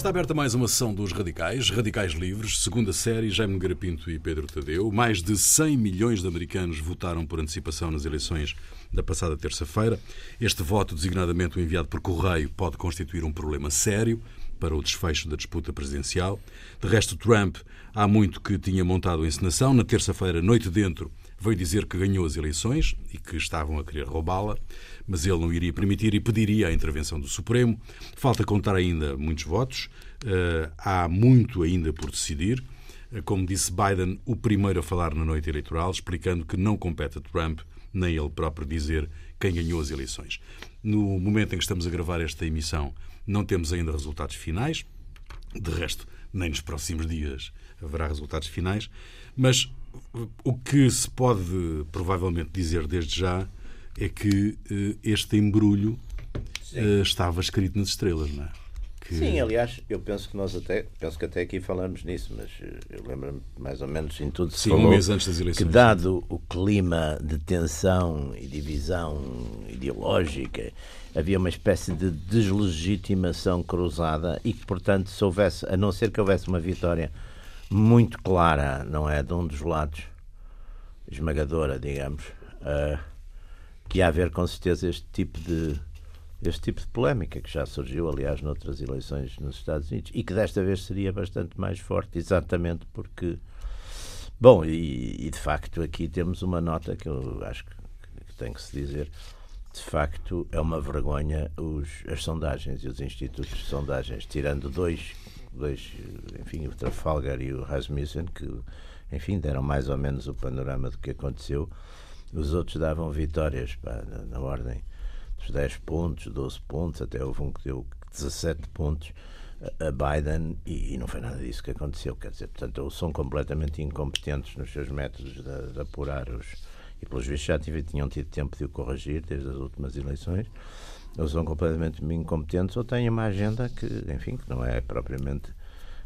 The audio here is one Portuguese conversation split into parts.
Está aberta mais uma sessão dos Radicais, Radicais Livres, segunda série, Jaime Garapinto e Pedro Tadeu. Mais de 100 milhões de americanos votaram por antecipação nas eleições da passada terça-feira. Este voto, designadamente enviado por correio, pode constituir um problema sério para o desfecho da disputa presidencial. De resto, Trump há muito que tinha montado a encenação. Na terça-feira, noite dentro, veio dizer que ganhou as eleições e que estavam a querer roubá-la, mas ele não iria permitir e pediria a intervenção do Supremo. Falta contar ainda muitos votos, uh, há muito ainda por decidir. Uh, como disse Biden, o primeiro a falar na noite eleitoral, explicando que não compete a Trump nem ele próprio dizer quem ganhou as eleições. No momento em que estamos a gravar esta emissão, não temos ainda resultados finais. De resto, nem nos próximos dias haverá resultados finais. Mas o que se pode provavelmente dizer desde já é que uh, este embrulho uh, estava escrito nas estrelas, não é? Que... Sim, aliás, eu penso que nós até, penso que até aqui falamos nisso, mas eh, eu lembro-me mais ou menos em tudo se Sim, falou, um mês antes das eleições. Que dado o clima de tensão e divisão ideológica, havia uma espécie de deslegitimação cruzada e que, portanto, se houvesse, a não ser que houvesse uma vitória muito clara, não é, de um dos lados, esmagadora, digamos, uh, que ia haver com certeza este tipo de este tipo de polémica que já surgiu, aliás, noutras eleições nos Estados Unidos e que desta vez seria bastante mais forte, exatamente porque bom e, e de facto aqui temos uma nota que eu acho que, que tem que se dizer de facto é uma vergonha os, as sondagens e os institutos de sondagens, tirando dois, dois enfim, o Trafalgar e o Rasmussen, que enfim, deram mais ou menos o panorama do que aconteceu os outros davam vitórias pá, na, na, ordem dos 10 pontos, 12 pontos, até houve um que deu 17 pontos a Biden e, e, não foi nada disso que aconteceu. Quer dizer, portanto, ou são completamente incompetentes nos seus métodos de, de apurar os. E pelos vistos já tive, tinham tido tempo de o corrigir desde as últimas eleições, ou são completamente incompetentes, ou têm uma agenda que, enfim, que não é propriamente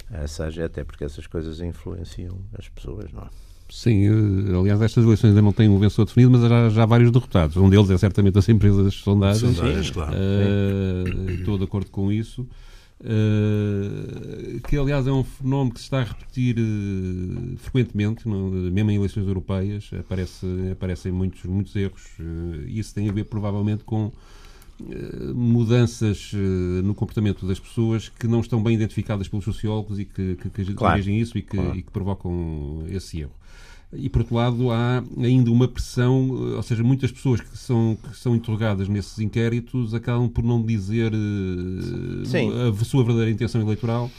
essa agenda, até porque essas coisas influenciam as pessoas, não é? Sim, eh, aliás, estas eleições ainda não têm um vencedor definido, mas já, já há vários derrotados. Um deles é certamente as empresas de sondagens. Sondagens, claro. Uh, estou de acordo com isso. Uh, que aliás é um fenómeno que se está a repetir uh, frequentemente, não, mesmo em eleições europeias, aparece, aparecem muitos, muitos erros. Uh, isso tem a ver provavelmente com mudanças no comportamento das pessoas que não estão bem identificadas pelos sociólogos e que, que, que claro. corrigem isso e que, claro. e que provocam esse erro e por outro lado há ainda uma pressão, ou seja, muitas pessoas que são, que são interrogadas nesses inquéritos acabam por não dizer uh, a sua verdadeira intenção eleitoral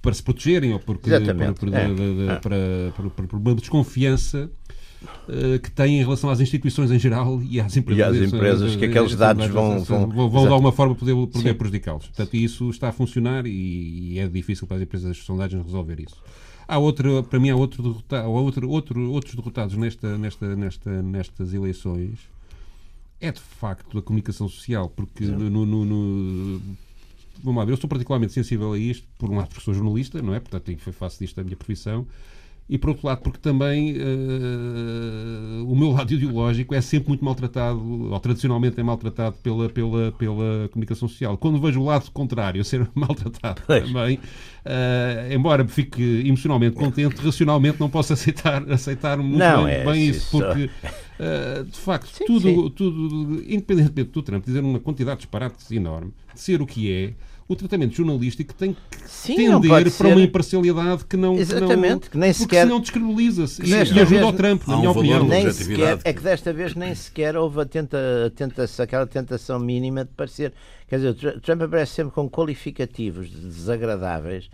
para se protegerem ou porque, para, para, é. para, para, para, uma desconfiança que têm em relação às instituições em geral e às empresas. E às empresas que aqueles dados vão, vão, vão, de alguma forma poder, poder prejudicá-los. Portanto, isso está a funcionar e, e é difícil para as empresas de sondagens resolver isso. Há outro, para mim há outro derrotado, há outro, outro, outros derrotados nesta, nesta, nesta, nestas eleições. É de facto a comunicação social, porque no, no, no, vamos lá ver, eu sou particularmente sensível a isto, por um lado porque sou jornalista, não é? Portanto, faço disto a minha profissão, e por outro lado porque também uh, o meu lado ideológico é sempre muito maltratado, ou tradicionalmente é maltratado pela, pela, pela comunicação social. Quando vejo o lado contrário ser maltratado pois. também, uh, embora fique emocionalmente contente, racionalmente não posso aceitar, aceitar muito não, bem, é, bem isso, porque uh, de facto sim, tudo, sim. tudo, independentemente do Trump dizer uma quantidade de disparates enorme, de ser o que é, o tratamento jornalístico tem que Sim, tender para uma imparcialidade que não. Exatamente, que, não, que nem sequer. Senão descredibiliza-se e, e ajuda ao Trump, na minha um opinião. Nem sequer, é que desta vez nem sequer houve a tenta, a tentação, aquela tentação mínima de parecer. Quer dizer, Trump aparece sempre com qualificativos desagradáveis,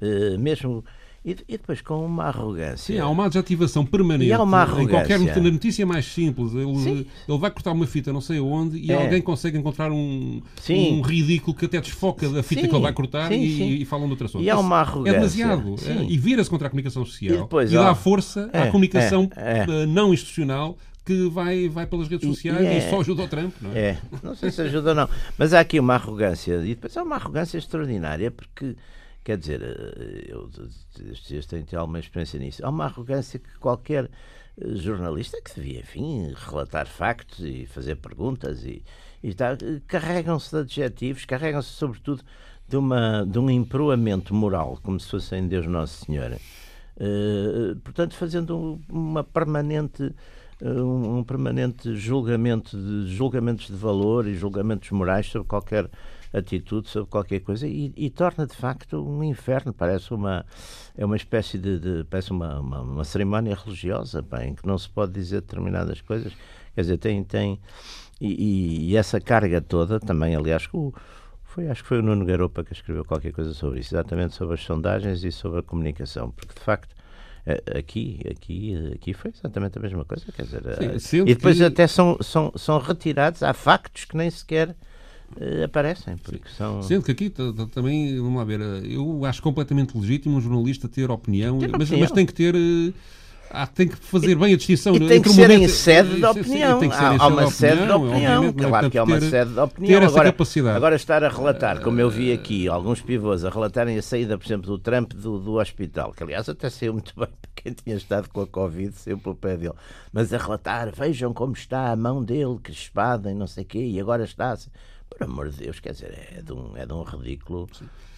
eh, mesmo e, e, depois com uma arrogância. Sim, há uma adjetivação permanente. E há uma arrogância. Em qualquer notícia mais simples, ele, ele vai cortar uma fita não sei onde e é. alguém consegue encontrar um, um ridículo que até desfoca da fita sim. que ele vai cortar sim, e, sim. e falam de outra assunto. E há uma arrogância. É demasiado. É, e vira-se contra a comunicação social e, depois, e dá força é, à comunicação é, é. Eh, não institucional que vai, vai pelas redes sociais e, é, e só ajuda ao Trump, não é? É, não sei se ajuda ou não. Mas há aqui uma arrogância, e depois há uma arrogância extraordinária, porque Quer dizer, eh, eu estes dias tenho alguma experiência nisso. Há uma arrogância que qualquer eh, jornalista que devia, enfim, relatar factos e fazer perguntas e, e carregam-se de adjetivos, carregam-se sobretudo de, uma, de um emproamento moral, como se fosse em Deus Nosso Senhor. Uh, portanto, fazendo uma permanente um, um, permanente julgamento de julgamentos de valor e julgamentos morais sobre qualquer atitude, sobre qualquer coisa e, e torna de facto um inferno. Parece uma é uma espécie de, de parece uma, uma, uma, cerimónia religiosa bem, em que não se pode dizer determinadas coisas. Quer dizer, tem tem e, e essa carga toda também, aliás, o, foi, acho que foi o Nuno Garopa que escreveu qualquer coisa sobre isso, exatamente sobre as sondagens e sobre a comunicação, porque de facto aqui, aqui, aqui foi exatamente a mesma coisa, quer dizer, Sim, e depois que... até são, são, são retirados, há factos que nem sequer aparecem, porque são... Sendo que aqui também, vamos lá ver, eu acho completamente legítimo um jornalista ter opinião, ter opinião. mas tem que ter... Ah, tem que fazer bem a distinção e tem que ser momento... em sede de opinião. Há, há uma sede de opinião, claro que há uma sede de opinião. Agora, agora estar a relatar, como eu vi aqui, alguns pivôs a relatarem a saída, por exemplo, do Trump do, do hospital, que aliás até saiu muito bem para quem tinha estado com a Covid, saiu pelo pé dele, mas a relatar, vejam como está a mão dele, que espada e não sei o quê, e agora está assim. Por amor de Deus, quer dizer, é de um, é de um ridículo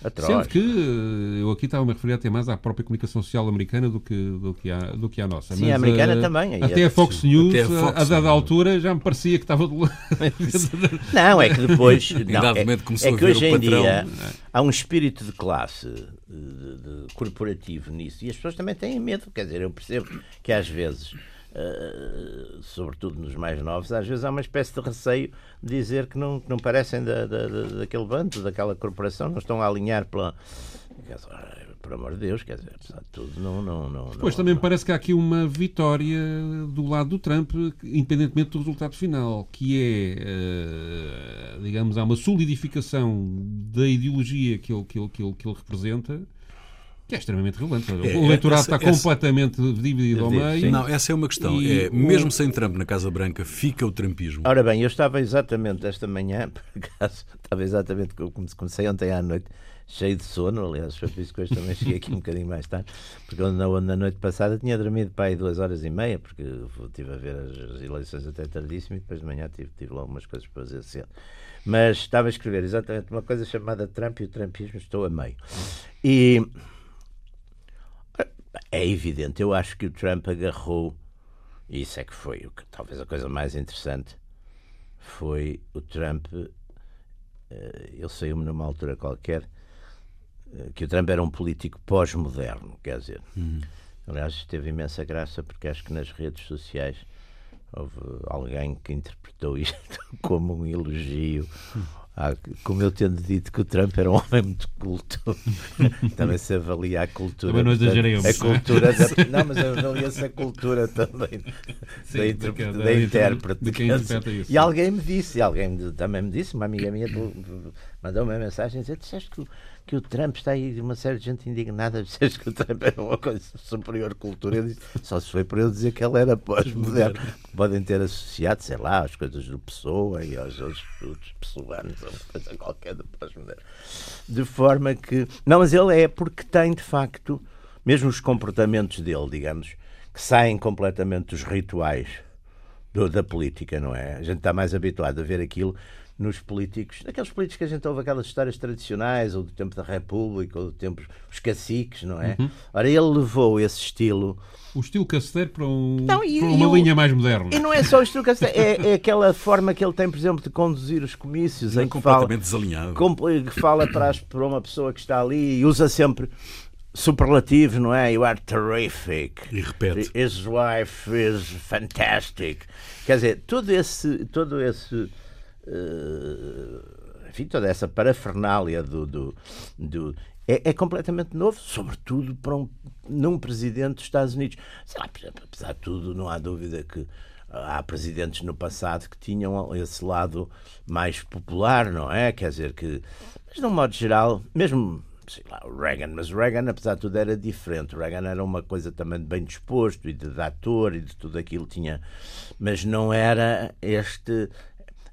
atroz. Sendo que eh, eu aqui estava-me a referir até mais à própria comunicação social americana do que, do que, à, do que à nossa. Sim, Mas, a americana uh, também. Até a Fox News, a, Fox, a, dada altura, já me parecia que estava não, é que depois. Não, é, é que hoje em dia há um espírito de classe de, de, corporativo nisso e as pessoas também têm medo. Quer dizer, eu percebo que às vezes Uh, sobretudo nos mais novos, às vezes há uma espécie de receio de dizer que não, que não parecem da, da, daquele bando, daquela corporação, não estão a alinhar pela. Por amor de Deus, quer dizer, apesar de tudo, não. não, não pois também não. parece que há aqui uma vitória do lado do Trump, independentemente do resultado final, que é, uh, digamos, há uma solidificação da ideologia que ele, que ele, que ele, que ele representa que é extremamente relevante. É, o eleitorado essa, está completamente essa, dividido ao meio. Não, essa é uma questão. E é, mesmo sem Trump na Casa Branca, fica o trumpismo. Ora bem, eu estava exatamente esta manhã, por acaso, estava exatamente como comecei ontem à noite, cheio de sono, aliás, foi por isso que hoje também cheguei aqui um bocadinho mais tarde, porque na, na noite passada tinha dormido para aí duas horas e meia, porque estive a ver as, eleições até tardíssimo e depois de manhã tive, tive lá algumas coisas para fazer cedo. Mas estava a escrever exatamente uma coisa chamada Trump e o Trumpismo, estou a meio. E é evidente, eu acho que o Trump agarrou, e isso é que foi o que, talvez a coisa mais interessante, foi o Trump, uh, ele saiu-me numa altura qualquer, uh, que o Trump era um político pós-moderno, quer dizer. Uhum. Aliás, teve imensa graça porque acho que nas redes sociais houve alguém que interpretou isto como um elogio ah, como eu tendo dito que o Trump era um homem muito culto, também se avalia a cultura. Também não exagerei A cultura da, Não, mas avalia-se a cultura também Sim, da, interpre, da, da, intérprete. De quem interpreta isso. E alguém me disse, alguém também me disse, uma amiga minha mandou-me uma mensagem dizendo: disseste que que o Trump está aí, uma série de gente indignada, dizes que o Trump era uma coisa superior cultura. Disse, só se foi para eu dizer que ela era pós-moderno. Podem ter associado, sei lá, as coisas do Pessoa e aos outros, outros pessoanos, ou coisa qualquer do pós-moderno. De forma que. Não, mas ele é porque tem, de facto, mesmo os comportamentos dele, digamos, que saem completamente dos rituais do, da política, não é? A gente está mais habituado a ver aquilo nos políticos, naqueles políticos que a gente ouve aquelas histórias tradicionais, ou do tempo da República, ou do tempo dos caciques, não é? Uhum. Ora, ele levou esse estilo. O estilo caceteiro para, um, não, e, para uma e linha o, mais moderna. E não é só o estilo caceteiro, é, é, aquela forma que ele tem, por exemplo, de conduzir os comícios. É em que completamente fala, desalinhado. Com, que fala para, as, para uma pessoa que está ali e usa sempre superlativos, não é? You are terrific. E repete. His wife is fantastic. Quer dizer, todo esse, todo esse enfim, toda essa parafernália do, do, do é, é, completamente novo, sobretudo para um num presidente dos Estados Unidos. Sei lá, apesar de tudo, não há dúvida que há presidentes no passado que tinham esse lado mais popular, não é? Quer dizer que, mas de um modo geral, mesmo sei lá, o Reagan, mas o Reagan, apesar de tudo, era diferente. O Reagan era uma coisa também bem disposto e de, de ator e de tudo aquilo tinha, mas não era este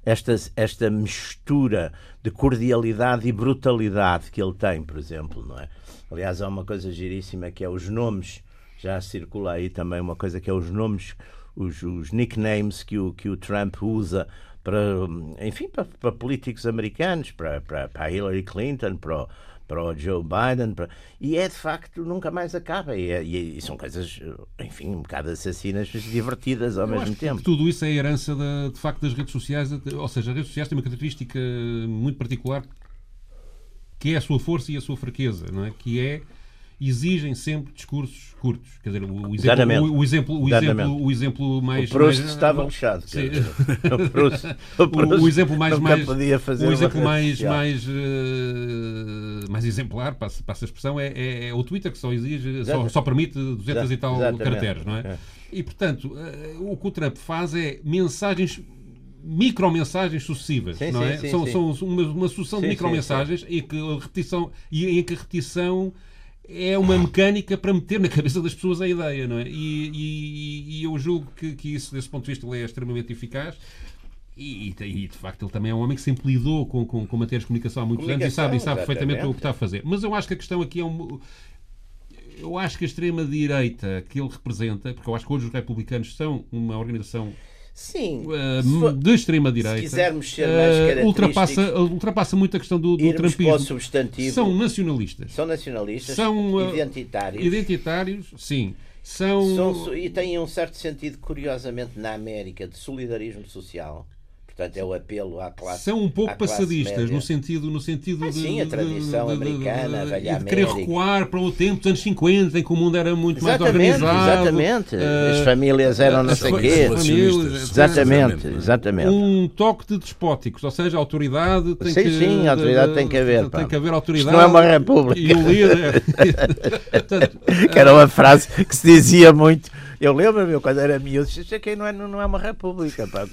esta, esta mistura de cordialidade e brutalidade que ele tem, por exemplo, não é? Aliás, há uma coisa giríssima que é os nomes, já circula aí também uma coisa que é os nomes, os, os nicknames que o, que o Trump usa para enfim, para, para políticos americanos, para, para, para Hillary Clinton, para o, para o Joe Biden, para... e é de facto nunca mais acaba. E, é, e, são coisas, enfim, um bocado assassinas, mas divertidas ao Eu mesmo tempo. tudo isso é herança de, de facto das redes sociais, ou seja, as redes sociais têm uma característica muito particular que é a sua força e a sua fraqueza, não é? Que é exigem sempre discursos curtos. Quer dizer, o, exemplo, o, o, exemplo, o, exemplo, o exemplo mais. O Proust mais, estava lixado. o, Proust, o, Proust o, exemplo mais. mais o exemplo mais, mais, uh, mais exemplar, passa, passa a expressão, é, é, é, o Twitter, que só exige, só, só, permite 200 Exatamente. e tal caracteres, não é? é? E, portanto, uh, o que o Trump faz é mensagens micromensagens sucessivas, sim, não é? Sim, são, são uma, uma sucessão de micromensagens e que a repetição e em que a repetição é uma mecânica para meter na cabeça das pessoas a ideia, não é? E, e, e eu julgo que, que, isso, desse ponto de vista, ele é extremamente eficaz. E, e, de facto ele também é um homem que sempre lidou com, com, com matérias de comunicação há muitos anos e sabe, e sabe perfeitamente o que está a fazer. Mas eu acho que a questão aqui é um. Eu acho que a extrema-direita que ele representa, porque eu acho que hoje os republicanos são uma organização Sim. Uh, de extrema-direita. Se quisermos ser mais uh, ultrapassa, ultrapassa muito a questão do, do. São nacionalistas. São nacionalistas. São uh, identitários. Identitários, sim. São... São... E têm um certo sentido, curiosamente, na América, de solidarismo social. Portanto, é o apelo à classe. São um pouco passadistas, no sentido, no sentido ah, de. Sim, a tradição de, americana, de, de, de, de querer recuar para o tempo dos anos 50, em que o mundo era muito exatamente, mais organizado. Exatamente. Uh, As famílias eram não sei o quê. Exatamente, exatamente. Um toque de despóticos, ou seja, a autoridade tem sim, que. Sim, a autoridade tem que haver. Tem que haver autoridade. Isto não é uma república. E o líder. Portanto, que era uma frase que se dizia muito eu lembro-me, quando era miúdo, isso aqui não é, não é uma república. Pá.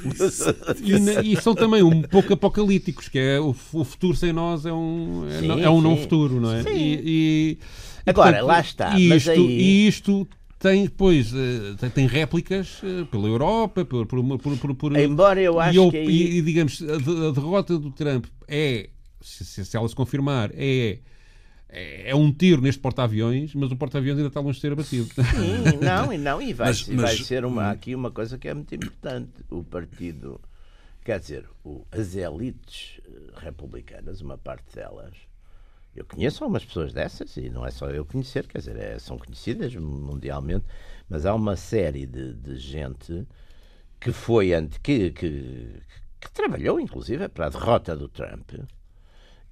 E, e, são também um pouco apocalípticos, que é o, o futuro sem nós é um, é, sim, não, é um não futuro, não é? Sim. E, e, Agora, portanto, lá está. Isto, aí... E isto tem depois eh, tem réplicas eh, pela Europa por, por, por, por embora eu acho e, que aí... e, digamos a, derrota do Trump é se, se ela se confirmar é é, é um tiro neste porta-aviões, mas o porta-aviões ainda está longe de ser abatido. Sim, não, e não, e vai, mas, mas, vai ser uma, aqui uma coisa que é muito importante. O partido, quer dizer, o, as elites eh, republicanas, uma parte delas, eu conheço algumas pessoas dessas, e não é só eu conhecer, quer dizer, é, são conhecidas mundialmente, mas há uma série de, de gente que foi, ante, que, que, que trabalhou, inclusive, para a derrota do Trump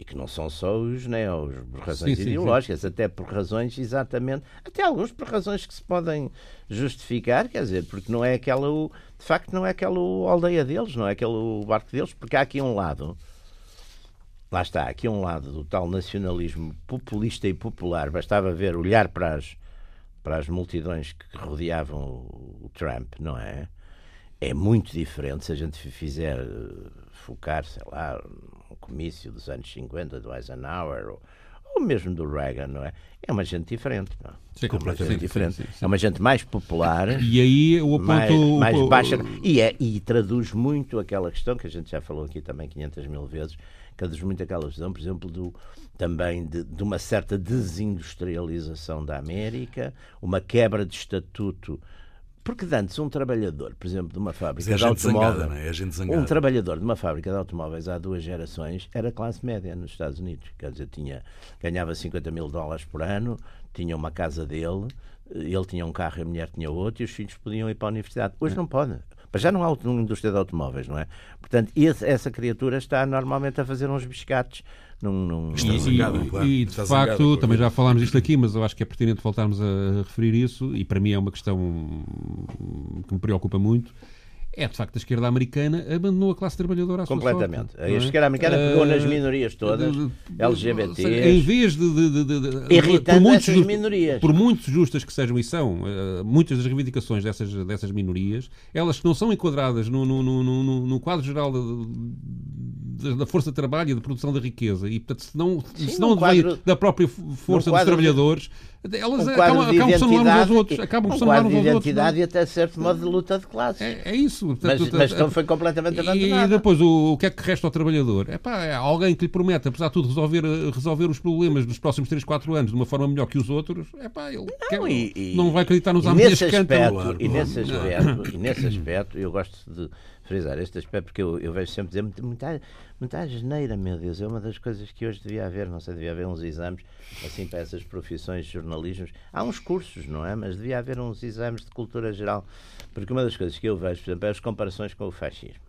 e que não são só os neos, por razões sim, ideológicas, sim, sim. até por razões exatamente, até alguns por razões que se podem justificar, quer dizer, porque não é aquela, de facto, não é aquela aldeia deles, não é aquele barco deles, porque há aqui um lado, lá está, aqui um lado do tal nacionalismo populista e popular, bastava ver, olhar para as, para as multidões que rodeavam o Trump, não é? É muito diferente se a gente fizer eh, focar, sei lá, comício dos anos 50 do Eisenhower ou, ou mesmo do Reagan, não é? É uma gente diferente, não é? Sim, é gente diferente. Sim, sim, é uma gente mais popular. E aí o mais, mais baixa. E, é, e traduz muito aquela questão que a gente já falou aqui também 500 mil vezes, traduz muito aquela questão, por exemplo, do, também de, de uma certa desindustrialização da América, uma quebra de estatuto porque antes um trabalhador, por exemplo, de uma fábrica é de automóveis, zangada, é? é um trabalhador de uma fábrica de automóveis há duas gerações era classe média nos Estados Unidos. Quer dizer, tinha, ganhava 50 mil dólares por ano, tinha uma casa dele, ele tinha um carro e a mulher tinha outro, e os filhos podiam ir para a universidade. Hoje não podem. Mas já não há uma indústria de automóveis, não é? Portanto, esse, essa criatura está normalmente a fazer uns biscates num, num... E, zangado, claro. e, de Está facto, zangado, também já falámos disto aqui, mas eu acho que é pertinente voltarmos a referir isso, e para mim é uma questão que me preocupa muito é de facto a esquerda americana abandonou a classe trabalhadora à Completamente. Sua sorte, a esquerda americana uh, pegou nas minorias todas, uh, LGBT. Em vez de. de, de, de Irritando por essas minorias. Por muito justas que sejam e são, uh, muitas das reivindicações dessas, dessas minorias, elas que não são enquadradas no, no, no, no, no quadro geral da força de trabalho e da produção da riqueza, e portanto, se não, Sim, se não quadro, da própria força dos trabalhadores. Elas um acabam, acabam por se anular uns aos outros. Acabam por um anular quadro uns aos outros. não é? identidade e até certo modo de luta de classes. É, é isso. Mas, Portanto, mas então foi completamente E abandonado. depois, o, o que é que resta ao trabalhador? É pá, é alguém que lhe promete, apesar de tudo, resolver, resolver os problemas dos próximos 3, 4 anos de uma forma melhor que os outros. É pá, ele não, quer, e- e- não vai acreditar nos e ambientes que cantam. e, claro. nesse aspecto, e nesse aspecto, eu gosto de frisar este aspecto porque eu, eu vejo sempre dizer muita, muita, geneira, meu Deus. É uma das coisas que hoje devia haver, não sei, devia haver uns exames assim para essas profissões de jornalismo. Há uns cursos, não é? Mas devia haver uns exames de cultura geral. Porque uma das coisas que eu vejo, por exemplo, é as comparações com o fascismo.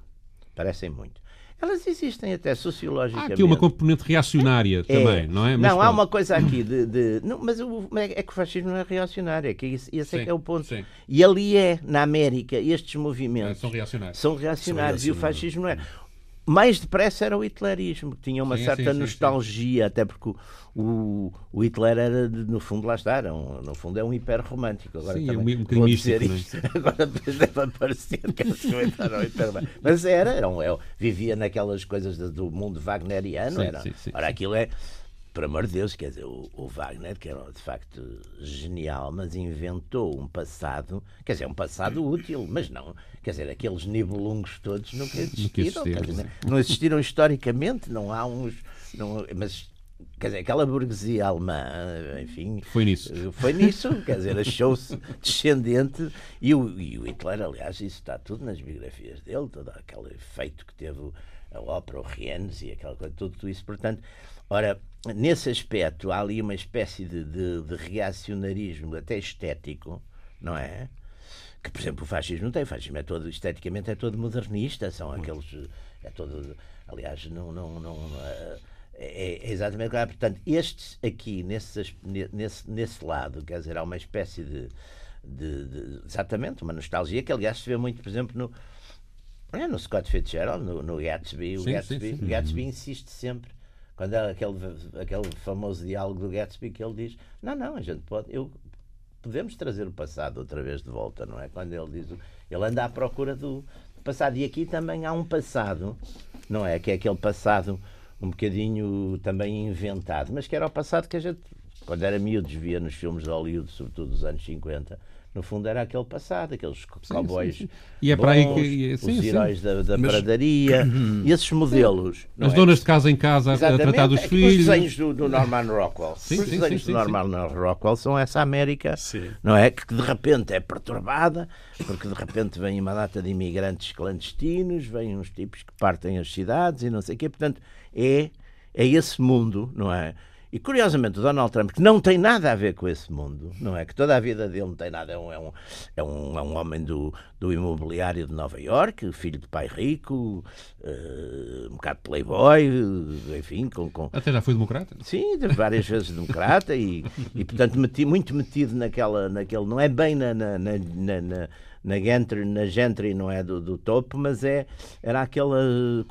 Parecem muito. Elas existem até Há sociologicamente. aqui uma componente reacionária É. também, não é? Mas não, há pronto. uma coisa aqui de. de- não, mas o- é é que o fascismo não é reacionário, é que esse, esse é Sim, que é o ponto. sim. E ali é, na América, estes É, movimentos São reacionários. são reacionários São e o fascismo não é. Mais depressa era o hitlerismo, que tinha uma Sim, certa sim, sim, nostalgia, até porque o, o, Hitler era, no fundo, lá está, era um- no fundo é um hiperromântico. Agora Sim, também é um vou dizer místico, isto. Agora depois deve aparecer que era um hiperromântico. Mas era, era um, é, vivia naquelas coisas do- do mundo wagneriano. Sim, era. sim, sim, Ora, sim. aquilo é. Por amor de Deus, quer dizer, o, o Wagner, que era de facto genial, mas inventou um passado, quer dizer, um passado útil, mas não, quer dizer, aqueles nibelungos todos nunca existiram, dizer, não existiram historicamente, não há uns, não, mas quer dizer, aquela burguesia alemã, enfim, Foi nisso. foi nisso, quer dizer, achou-se descendente e o, e o Hitler, aliás, isso está tudo nas biografias dele, todo aquele efeito que teve a ópera, o Rienz e aquela coisa, tudo, tudo isso. Portanto, ora, nesse aspecto há ali uma espécie de, de, de reacionarismo até estético, não é? Que, por exemplo, o fascismo não tem. O fascismo é todo, esteticamente, é todo modernista, são aqueles. É todo. Aliás, não. não, não eh, é, é exatamente claro. Portanto, estes aqui, nesse, nesse, nesse lado, quer dizer, há uma espécie de, de- de- Exatamente, uma nostalgia que, aliás, se vê muito, por exemplo, no. É, no Scott Fitzgerald, no, no Gatsby. O Sim, Gatsby, sim, sim. o Gatsby insiste sempre. Quando há aquele, aquele famoso diálogo do Gatsby que ele diz: Não, não, a gente pode. Eu, podemos trazer o passado outra vez de volta, não é? Quando ele diz. Ele anda à procura do passado. E aqui também há um passado, não é? Que é aquele passado um bocadinho também inventado, mas que era o passado que a gente, quando era miúdos, via nos filmes de Hollywood, sobretudo dos anos 50. No fundo era aquele passado, aqueles cowboys. sim. E é para aí que- e- sim, os sim. heróis da, da Mas- pradaria, e esses modelos. não As é? donas de casa em casa a- a Exatamente, tratar dos é que Os filhos. desenhos do, do Norman Rockwell. Sim, os sim, desenhos sim, sim, do Norman Rockwell são essa América, Sim. não é? Que de repente é perturbada, porque de repente vem uma data de imigrantes clandestinos, vêm uns tipos que partem as cidades e não sei o quê. Portanto, é, é esse mundo, não é? E curiosamente, o Donald Trump, que não tem nada a ver com esse mundo, não é? Que toda a vida dele não tem nada, é um, é um, é um, é um homem do, do imobiliário de Nova Iorque, filho de pai rico, eh, um bocado playboy, enfim, com, com, Até já foi democrata. Sim, várias vezes democrata e, e portanto meti, muito metido naquela, naquele, não é bem na, na, na, na, na, na gentry, na gentry, não é do, do topo, mas é, era aquela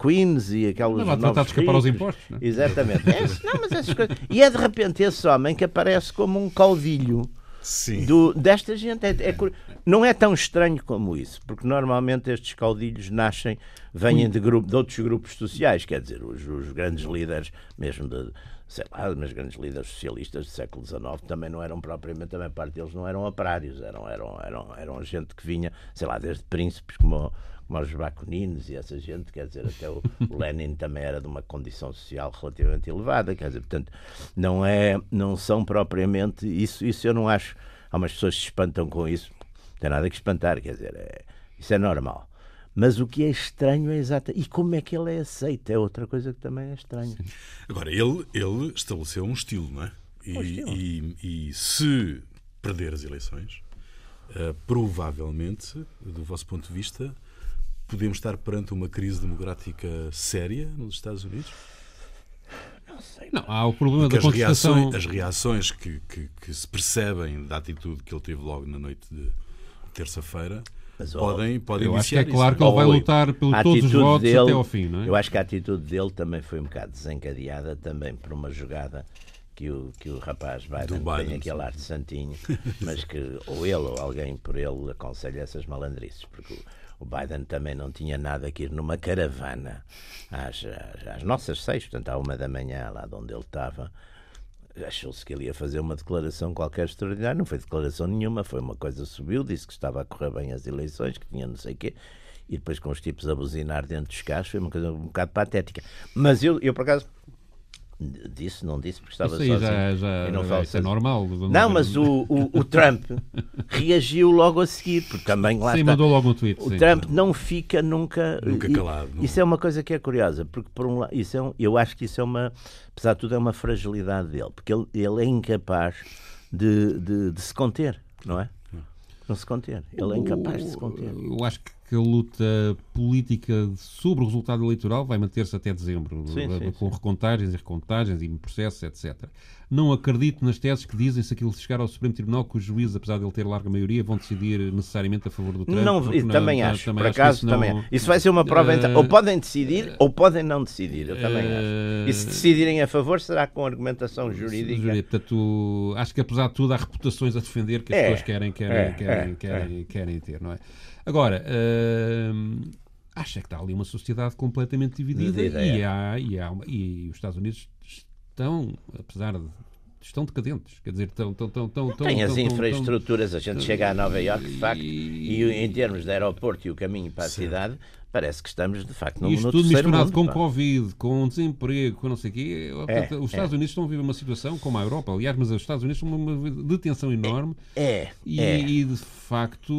Queens e aquelas lá tratar novos de escapar aos impostos, não é? Exatamente. É, não, mas essas coisas. E é de repente esse homem que aparece como um caudilho Sim. do, desta gente. É, é não é tão estranho como isso, porque normalmente estes caudilhos nascem, vêm de, grupo, de outros grupos sociais, quer dizer, os, os grandes líderes, mesmo de, sei lá, mas grandes líderes socialistas do século XIX também não eram propriamente, também parte deles não eram operários, eram, eram, eram, eram gente que vinha, sei lá, desde príncipes como como os bacuninos e essa gente, quer dizer, até o, o Lenin também era de uma condição social relativamente elevada, quer dizer, portanto, não é, não são propriamente, isso, isso eu não acho, há umas pessoas que se espantam com isso, não tem nada que espantar, quer dizer, é, isso é normal. Mas o que é estranho é exato. E como é que ele é aceito? É outra coisa que também é estranha. Agora, ele, ele estabeleceu um estilo, não é? E, Um estilo. e- e se perder as eleições, eh, provavelmente, do vosso ponto de vista, podemos estar perante uma crise democrática séria nos Estados Unidos? Não sei. Não, há o problema Porque da as contestação. reações, as reações que, que- que se percebem da atitude que ele teve logo na noite de terça-feira Mas, podem, podem Eu acho que é claro isso. que ele vai lutar a todos os votos dele- até ao fim, não é? Eu acho que a atitude dele também foi um bocado desencadeada também por uma jogada que o, que o rapaz Biden, Biden, tem aquele ar de santinho, mas que ou ele ou alguém por ele aconselha essas malandrices, porque o, o Biden também não tinha nada que ir numa caravana às, às, às nossas seis, portanto à uma da manhã lá de onde ele estava, achou-se que ele ia fazer uma declaração qualquer extraordinária, não foi declaração nenhuma, foi uma coisa, subiu, disse que estava a correr bem as eleições, que tinha não sei o quê, e depois com os tipos a buzinar dentro dos carros, foi uma coisa um bocado patética. Mas eu, eu por acaso, disse, não disse, porque estava Isso aí sozinho. já, já, e não já- falo isso é normal. Não, mas o, o, o Trump reagiu logo a seguir, porque também lá Sim, está. mandou logo um tweet. O sim. Trump não fica nunca. Nunca e- calado, não. Isso é uma coisa que é curiosa, porque por um lado, isso é um- eu acho que isso é uma, apesar de tudo, é uma fragilidade dele, porque ele, ele é incapaz de, de, de se conter, não é? Não se conter. Ele é incapaz de se conter. Eu acho que a luta política sobre o resultado eleitoral vai manter-se até dezembro, Sim, sim, com recontagens e recontagens e processos, etc. Não acredito nas teses que dizem se aquilo chegar ao Supremo Tribunal que os juízes, apesar de ele ter larga maioria, vão decidir necessariamente a favor do Trump. Não, também não- acho, por que acaso isso não- também. Isso vai ser uma prova. entre- Eh, Ou podem decidir ou podem não decidir, eu também eh, acho. E se decidirem a favor, será com argumentação jurídica. Júri, Portanto, acho que apesar de tudo há reputações a defender que as É, pessoas querem, querem, é, querem, é, querem, querem ter, não é? Agora, hum, acho é que está ali uma sociedade completamente dividida e, há, e, há e os Estados Unidos estão, apesar de estão decadentes, quer dizer, estão, estão, estão, estão, estão, Tem as infraestruturas, a gente chega a Nova Iorque, de facto, E- e em termos de aeroporto e o caminho para a cidade, parece que estamos, de facto, E isto no tudo terceiro misturado mundo. com pá. Covid, com desemprego, com não sei o quê. É, os Estados é. Unidos estão a viver uma situação como a Europa, aliás, mas os Estados Unidos estão uma detenção enorme. É, E, é. e, de facto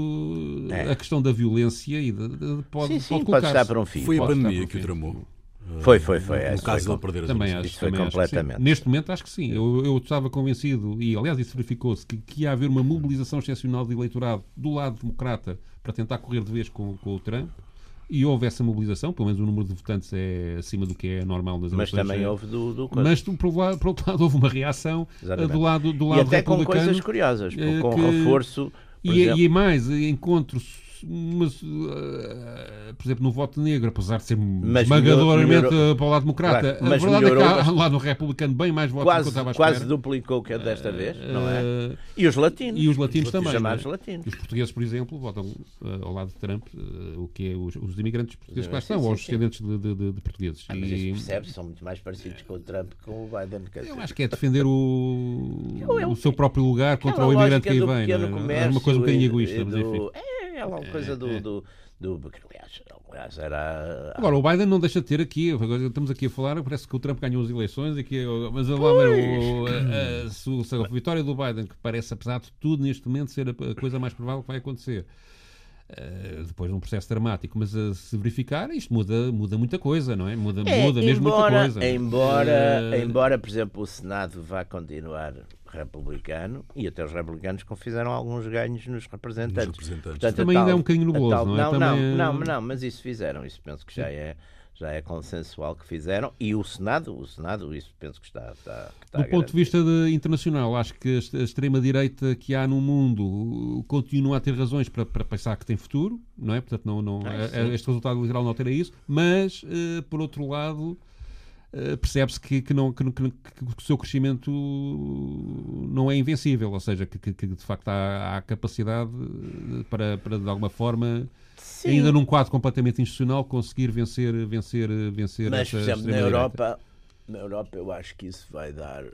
É. a questão da violência e de, de- pode, Sim, sim, pode pode estar para um fim. Foi a pandemia para que o um tramou. Foi, foi, foi. No essa caso foi de ele perder as Também eleições. acho, Isso foi também sim. completamente. Neste momento acho que sim. Eu, eu estava convencido, e aliás isso verificou-se, que, que ia haver uma mobilização excepcional de eleitorado do lado democrata para tentar correr de vez com, com o Trump. E houve essa mobilização, pelo menos o número de votantes é acima do que é normal nas Mas eleições. também é- houve do, do. Mas, por, por outro lado, houve uma reação eh, Exatamente. do lado, do E lado até com coisas curiosas, eh, com que- reforço. por E, exemplo- e mais, encontros, mas, eh, por exemplo, no voto negro, apesar de ser esmagadoramente melhorou- eh, para o lado democrata, Claro, a mas verdade é que melhorou há lá no republicano bem mais votos do que eu quase, estava quase duplicou o que é desta vez, não é? Eh, E os latinos. e os latinos também. chamados não é? latinos. Os portugueses, por exemplo, votam eh, ao lado de Trump, eh, o que é os, os imigrantes portugueses que lá Sim, estão, sim, ou os descendentes de, de- de- de portugueses. Ah, mas E- isso percebe são muito mais parecidos com o Trump que com o Biden. quer Eu acho que é defender o, Eu- eu- o seu próprio lugar contra o imigrante que aí vem. é? É uma coisa um bocadinho egoísta, mas enfim. É, é uma coisa do, do, do, que, aliás, aliás, era. Agora, o Biden não deixa de ter aqui, estamos aqui a falar, parece que o Trump ganhou as eleições, e que, mas a, lá, o, a, a, se a vitória do Biden, que parece, apesar de tudo, neste momento, ser a, a coisa mais provável que vai acontecer. eh, depois de um processo dramático, mas a se verificar, isto muda, muda muita coisa, não é? Muda, É, muda mesmo embora, muita coisa. Embora, Eh, embora, por exemplo, o Senado vá continuar republicano e até os republicanos que fizeram alguns ganhos nos representantes. Nos representantes. Portanto, Também ainda tal- é um bocadinho nebuloso, tal- não é? Não, não, é- não, não, mas isso fizeram. Isso penso que já é, já é consensual que fizeram. E o Senado, o Senado, isso penso que está, está, que está Do ponto de vista de- internacional, acho que a extrema-direita que há no mundo continua a ter razões para, para pensar que tem futuro, não é? Portanto, não, não, Ah, este resultado eleitoral não altera isso, mas, eh, por outro lado, eh, percebe-se que, que, não, que, que- que o seu crescimento não é invencível, ou seja, que, que- de facto há, há capacidade eh, para, para, de alguma forma, Sim. ainda num quadro completamente institucional, conseguir vencer, vencer, vencer Mas, por exemplo, na. Europa, na Europa eu acho que isso vai dar.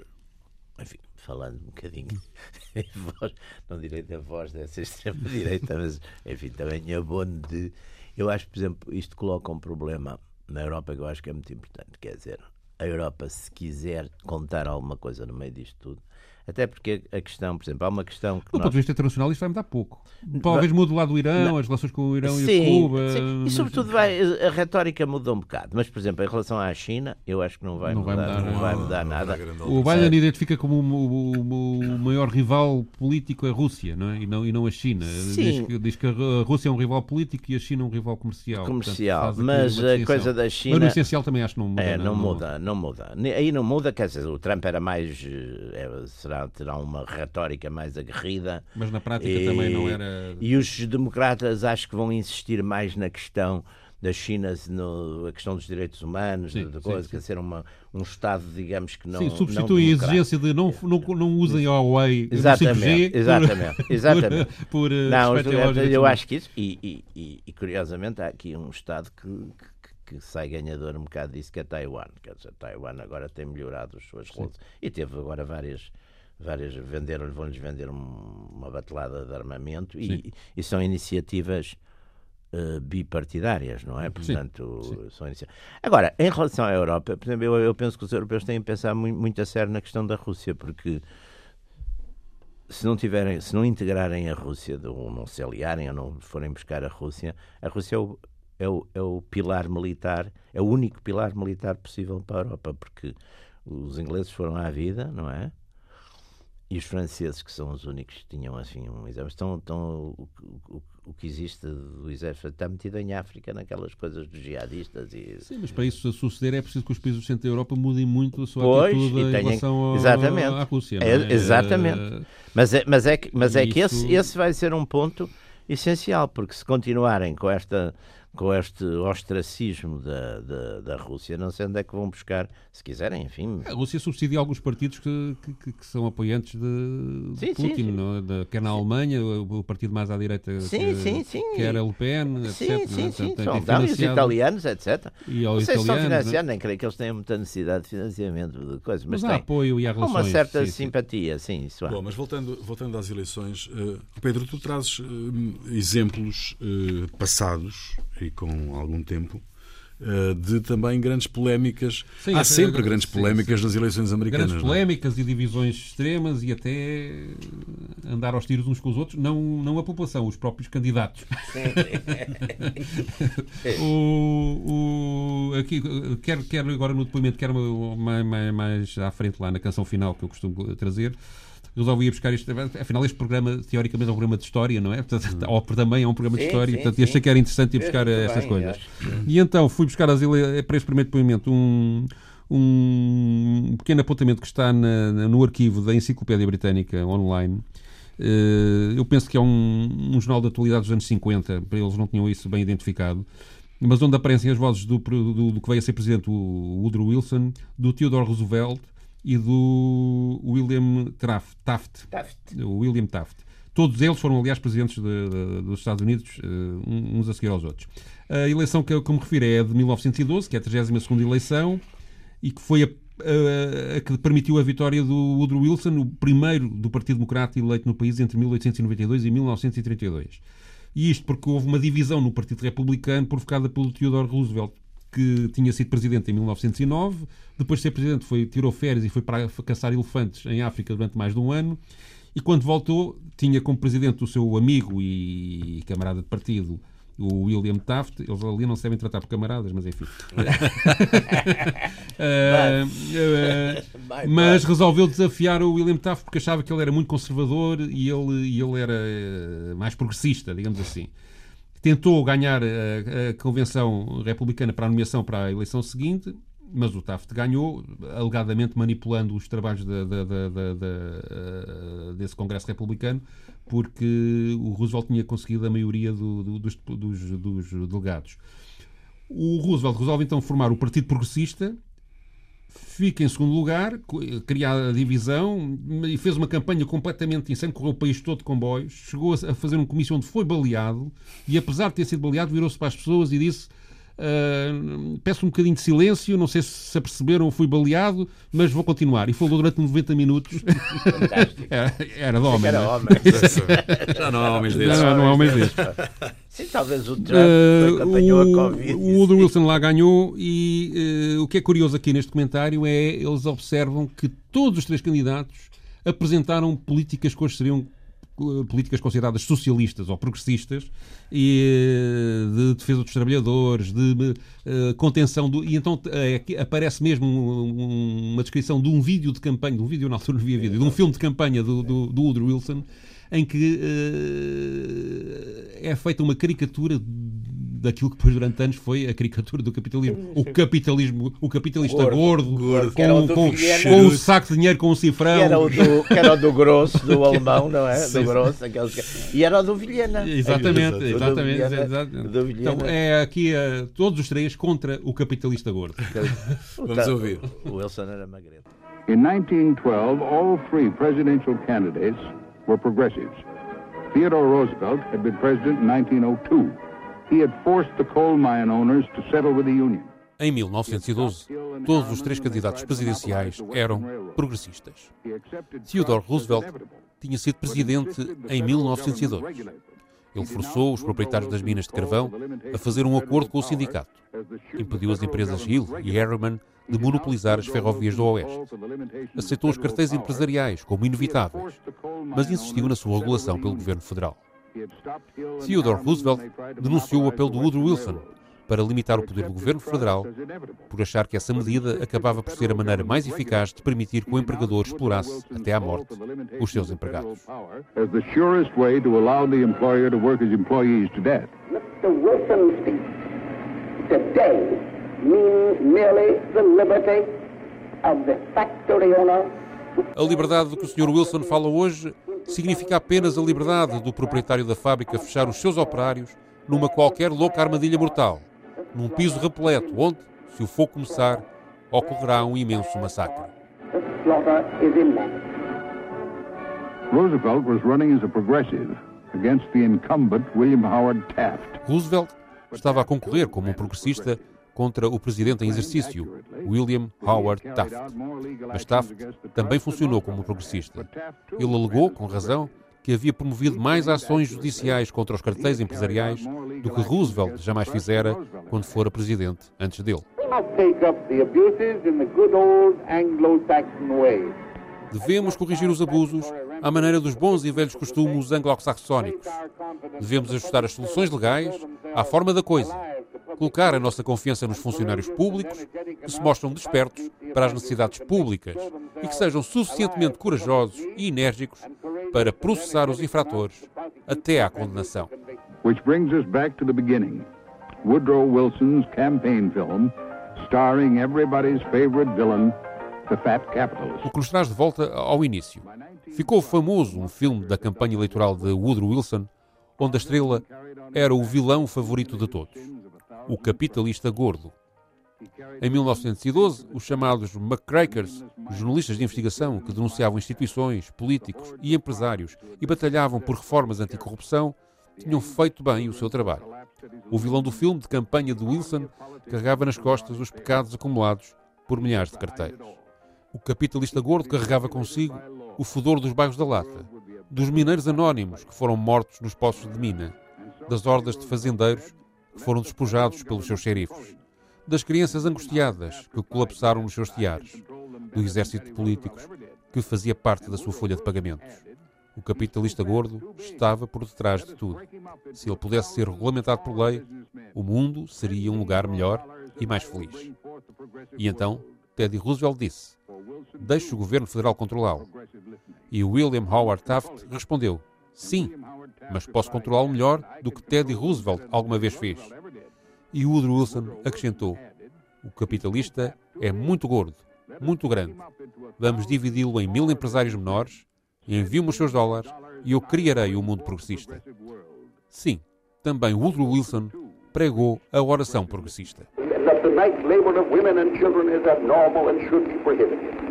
Enfim, falando um bocadinho em voz, não direi da voz dessa extrema-direita, mas enfim, também é bom de. Eu acho, por exemplo, isto coloca um problema na Europa que eu acho que é muito importante. Quer dizer, a Europa, se quiser contar alguma coisa no meio disto tudo, até porque a questão, por exemplo, há uma questão que. Do nós- ponto de vista internacional, isto vai mudar pouco. Talvez mude lá do Irão, as relações com o Irão e Sim, Cuba. sim. mas- E sobretudo vai, a retórica muda um bocado. Mas, por exemplo, em relação à China, eu acho que não vai Não vai mudar, mudar, não vai não. mudar Não nada. O. Biden identifica como o, o- o- maior rival político a Rússia, não é? E não, e não a China. Sim. Diz que, diz que a Rússia é um rival político e a China um rival comercial. Comercial. Portanto, Mas a coisa da Mas China. no essencial também acho que não muda. É, não muda, não muda. Aí não muda, quer dizer, o Trump era mais. eh, terá uma retórica mais aguerrida. Mas na prática E- também não era. E os democratas acho que vão insistir mais na questão da China, no, a questão dos direitos humanos, Sim, sim, coisa, sim. quer ser uma, um Estado, digamos que não. Sim, não substitui a democrático. exigência de não, não, não usem a Huawei 5G Exatamente, por- exatamente, exatamente. por, por eh, Não, eu, eu acho que isso, e, e- e- e, curiosamente há aqui um Estado que, que- que sai ganhador um bocado disso, que é Taiwan. Quer dizer, Taiwan agora tem melhorado as suas relações. E teve agora várias várias venderam vão-lhes vender uma batelada de armamento e, e, são iniciativas uh, bipartidárias, não é? Portanto, sim, são iniciativas. Agora, em relação à Europa, por exemplo, eu, eu penso que os europeus têm que pensar muito, muito a sério na questão da Rússia, porque se não tiverem, se não integrarem a Rússia, ou não se aliarem ou não forem buscar a Rússia, a Rússia é o, é o, é o pilar militar, é o único pilar militar possível para a Europa, porque os ingleses foram à vida, não é? E os franceses, que são os únicos que tinham assim um exército, estão, estão o, o, o, que existe do exército está metido em África naquelas coisas dos jihadistas. E... Sim, mas para isso suceder é preciso que os países do centro da Europa mudem muito a sua pois, atitude em relação ao, exatamente. à Rússia. É? É, exatamente. Mas é, mas é que, mas é que esse, esse vai ser um ponto essencial, porque se continuarem com esta com este ostracismo da, da, da, Rússia, não sei onde é que vão buscar, se quiserem, enfim. A Rússia subsidia alguns partidos que, que, que são apoiantes de, sim, Putin, sim, sim. Não? É? De, quer na Alemanha, o, o, partido mais à direita, sim, que, sim, sim. quer a Le Pen, etc. Sim, sim, sim. São vários italianos, etc. E não sei se estão financiando, nem creio que eles tenham muita necessidade de financiamento de coisas, mas, mas há apoio e há relações. uma certa sim, simpatia, sim, isso há. Bom, mas voltando, voltando às eleições, uh, Pedro, tu trazes uh, exemplos uh, passados e com algum tempo eh, de também grandes polémicas. Sim, Há sempre grandes polémicas sim, sim. nas eleições americanas. Grandes é? polémicas e divisões extremas e até andar aos tiros uns com os outros, não, não a população, os próprios candidatos. o, o, aqui, quero, quero agora no depoimento, quero mais, mais, mais à frente lá na canção final que eu costumo trazer resolvi ir buscar isto. Afinal, este programa, teoricamente, é um programa de história, não é? Portanto, hum. Ou também é um programa de sim, história. Sim, portanto, achei que era interessante ir buscar é, essas bem, coisas. E então fui buscar as, para este primeiro depoimento um, um pequeno apontamento que está na, no arquivo da Enciclopédia Britânica online. Uh, eu penso que é um, um, jornal de atualidade dos anos 50, eles não tinham isso bem identificado, mas onde aparecem as vozes do, do, do que veio a ser presidente, o Woodrow Wilson, do Theodore Roosevelt, e do William Taft, Taft, Taft. William Taft. Todos eles foram, aliás, presidentes de, de, dos Estados Unidos, uh, uns a seguir aos outros. A eleição que eu, que me refiro é a de 1912, que é a 32 eleição, e que foi a, a, a, que permitiu a vitória do Woodrow Wilson, o primeiro do Partido Democrata eleito no país entre 1892 e 1932. E isto porque houve uma divisão no Partido Republicano provocada pelo Theodore Roosevelt, que tinha sido presidente em 1909, depois de ser presidente foi, tirou férias e foi para caçar elefantes em África durante mais de um ano, e quando voltou tinha como presidente o seu amigo e camarada de partido, o William Taft, eles ali não se devem tratar por camaradas, mas enfim. uh, uh, mas resolveu desafiar o William Taft porque achava que ele era muito conservador e ele, e ele era eh, mais progressista, digamos assim tentou ganhar a, a, convenção republicana para a nomeação para a eleição seguinte, mas o Taft ganhou, alegadamente manipulando os trabalhos de, de, de, desse Congresso republicano, porque o Roosevelt tinha conseguido a maioria do, do, dos, dos, dos delegados. O Roosevelt resolve então formar o Partido Progressista, fica em segundo lugar, criar a divisão e fez uma campanha completamente insana, correu o país todo de comboios, chegou a fazer um comício onde foi baleado e, apesar de ter sido baleado, virou-se para as pessoas e disse Uh, peço um bocadinho de silêncio, não sei se se aperceberam, fui baleado, mas vou continuar. E falou durante 90 minutos. era, era de homem. Era é? homem. Já não há homens desses. Já não, há homens desses. Sim, talvez o Trump uh, apanhou o, a Covid. O Woodrow Wilson lá ganhou e uh, o que é curioso aqui neste comentário é eles observam que todos os três candidatos apresentaram políticas que hoje seriam políticas consideradas socialistas ou progressistas e eh, de defesa dos trabalhadores, de uh, contenção do. E então uh, aparece mesmo um, uma descrição de um vídeo de campanha, de um vídeo, na altura não via vídeo, de um filme de campanha do, do, do Woodrow Wilson, em que uh, é feita uma caricatura daquilo que depois durante anos foi a caricatura do capitalismo. O capitalismo, o capitalista gordo, gordo, com, com, com, um saco de dinheiro com um cifrão. Que era o do, que era o do grosso, do alemão, não é? Do grosso, aqueles, e era o do Vilhena. Exatamente, é exatamente. Do exatamente. Do então é aqui uh, todos os três contra o capitalista gordo. Vamos ouvir. O Wilson era magreto. In 1912, all three presidential candidates were progressives. Theodore Roosevelt had been president in 1902. Coal. Em 1912, todos os três candidatos presidenciais eram progressistas. Theodore Roosevelt tinha sido presidente em 1902. Ele forçou os proprietários das minas de carvão a fazer um acordo com o sindicato. Impediu as empresas Hill e Harriman de monopolizar as ferrovias do Oeste. Aceitou os cartéis empresariais como inevitáveis, mas insistiu na sua regulação pelo governo federal. Theodore Roosevelt denunciou o apelo de Woodrow Wilson para limitar o poder do governo federal, por achar que essa medida acabava por ser a maneira mais eficaz de permitir que o empregador explorasse, até à morte, os seus empregados. Mr. Wilson's speech today means merely the liberty of the factory owner A liberdade do que o Sr. Wilson fala hoje significa apenas a liberdade do proprietário da fábrica fechar os seus operários numa qualquer louca armadilha mortal, num piso repleto onde, se o fogo começar, ocorrerá um imenso massacre. Roosevelt was running as a progressive against the incumbent William Howard Taft. Roosevelt estava a concorrer como um progressista contra o presidente em exercício, William Howard Taft. Mas Taft também funcionou como progressista. Ele alegou, com razão, que havia promovido mais ações judiciais contra os cartéis empresariais do que Roosevelt jamais fizera quando fora presidente antes dele. Devemos corrigir os abusos à maneira dos bons e velhos costumes anglo-saxónicos. Devemos ajustar as soluções legais à forma da coisa. Colocar a nossa confiança nos funcionários públicos que se mostram despertos para as necessidades públicas e que sejam suficientemente corajosos e enérgicos para processar os infratores até à condenação. Which brings us back to the beginning. Woodrow Wilson's campaign film, starring everybody's favorite villain, the fat capitalist. O que nos traz de volta ao início. Ficou famoso um filme da campanha eleitoral de Woodrow Wilson, onde a estrela era o vilão favorito de todos, o capitalista gordo. Em 1912, os chamados McCrakers, jornalistas de investigação que denunciavam instituições, políticos e empresários e batalhavam por reformas anticorrupção, tinham feito bem o seu trabalho. O vilão do filme de campanha de Wilson carregava nas costas os pecados acumulados por milhares de carteiros. O capitalista gordo carregava consigo o fedor dos bairros da Lata, dos mineiros anónimos que foram mortos nos poços de mina, das hordas de fazendeiros que foram despojados pelos seus xerifes, das crianças angustiadas que colapsaram nos seus tiares, do exército de políticos que fazia parte da sua folha de pagamentos. O capitalista gordo estava por detrás de tudo. Se ele pudesse ser regulamentado por lei, o mundo seria um lugar melhor e mais feliz. E então, Teddy Roosevelt disse: Deixe o governo federal controlá-lo. E William Howard Taft respondeu: Sim, mas posso controlá-lo melhor do que Teddy Roosevelt alguma vez fez. E Woodrow Wilson acrescentou: O capitalista é muito gordo, muito grande. Vamos dividi-lo em mil empresários menores, envie-me os seus dólares e eu criarei o um mundo progressista. Sim, também Woodrow Wilson pregou a oração progressista. That the night labor of women and children is abnormal and should be prohibited.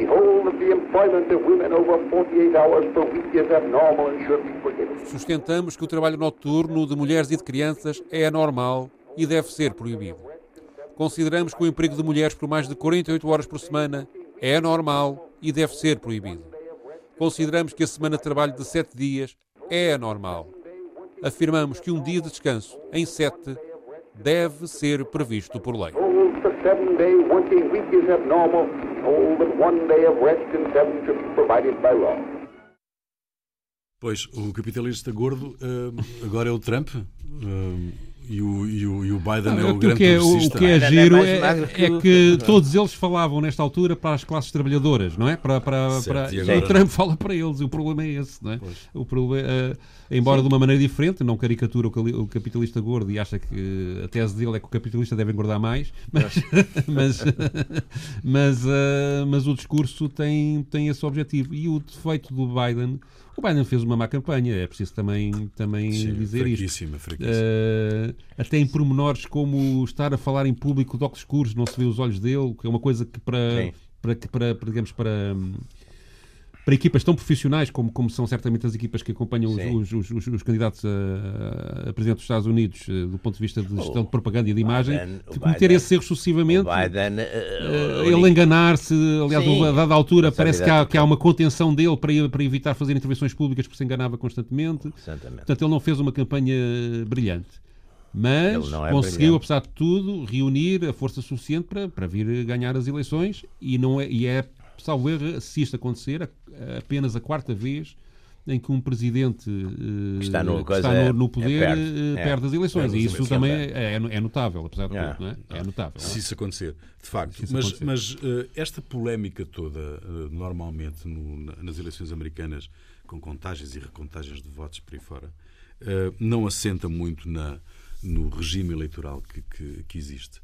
We hold that the employment of women over 48 hours per week is abnormal and should be prohibited. Sustentamos que o trabalho noturno de mulheres e de crianças é anormal e deve ser proibido. Consideramos que o emprego de mulheres por mais de 48 horas por semana é anormal e deve ser proibido. Consideramos que a semana de trabalho de 7 dias é anormal. Afirmamos que um dia de descanso em 7 deve ser previsto por lei. Hold that one day of rest in seven should be provided by law. Pois, o capitalista gordo eh, agora é o Trump eh, e, o, e, o, e o Biden é o o, grande que é, o, que é é giro é, que é que todos eles falavam nesta altura para as classes trabalhadoras, não é? Para, para, Certo, para- e e agora o Trump fala para eles, e o problema é esse, não é? O problema, eh, embora de uma maneira diferente, não caricatura o, capitalista gordo e acha que a tese dele é que o capitalista deve engordar mais, mas, mas, mas, eh, mas o discurso tem, tem esse objetivo. E o defeito do Biden, o Biden fez uma má campanha, é preciso também, também Sim, dizer isto. fraquíssima, fraquíssima. Eh, até em pormenores como estar a falar em público de óculos escuros, não se vê os olhos dele, que é uma coisa que para, Sim. para, que para, para, digamos, para, hum, para equipas tão profissionais como, como são certamente as equipas que acompanham os, os, os, os candidatos a, a presidente dos Estados Unidos eh, do ponto de vista de gestão O de propaganda e de imagem, Biden- de cometer Biden- esses erros sucessivamente. Biden, o ele enganar-se, aliás, Sim. a dada altura parece que há, evidente. que há uma contenção dele para, para evitar fazer intervenções públicas porque se enganava constantemente. Exatamente. Portanto, ele não fez uma campanha brilhante. Mas é conseguiu, brilhante. apesar de tudo, reunir a força suficiente para, para vir ganhar as eleições e, não é, e é, salvo erro, se isto acontecer, apenas a quarta vez em que um presidente eh, Que está no- que está é- no, no é poder perde. eh, É. perde as eleições. Perde e as isso eleições. também Sempre é, é, é notável, apesar de É. tudo. Não é? é notável. Se isso acontecer, de facto. Isso mas acontecer. mas eh, esta polémica toda, normalmente no- na- nas eleições americanas, com contagens e recontagens de votos por aí fora, não assenta muito na, no regime eleitoral que, que, que existe.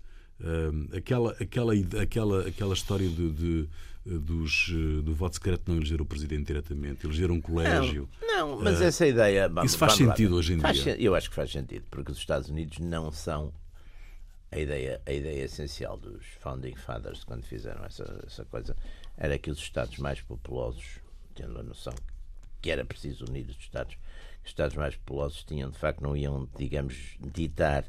Aquela, aquela, aquela, aquela história de, de, dos, eh, do voto secreto não eleger o presidente diretamente, eleger um colégio. Não, mas essa ideia. vamos- isso faz lá sentido ver. hoje em Faz dia? Eu acho que faz sentido, porque os Estados Unidos não são a ideia, a ideia essencial dos Founding Fathers, quando fizeram essa, essa coisa, era que os Estados mais populosos, tendo a noção que era preciso unir os Estados, os Estados mais populosos tinham, de facto, não iam, digamos, ditar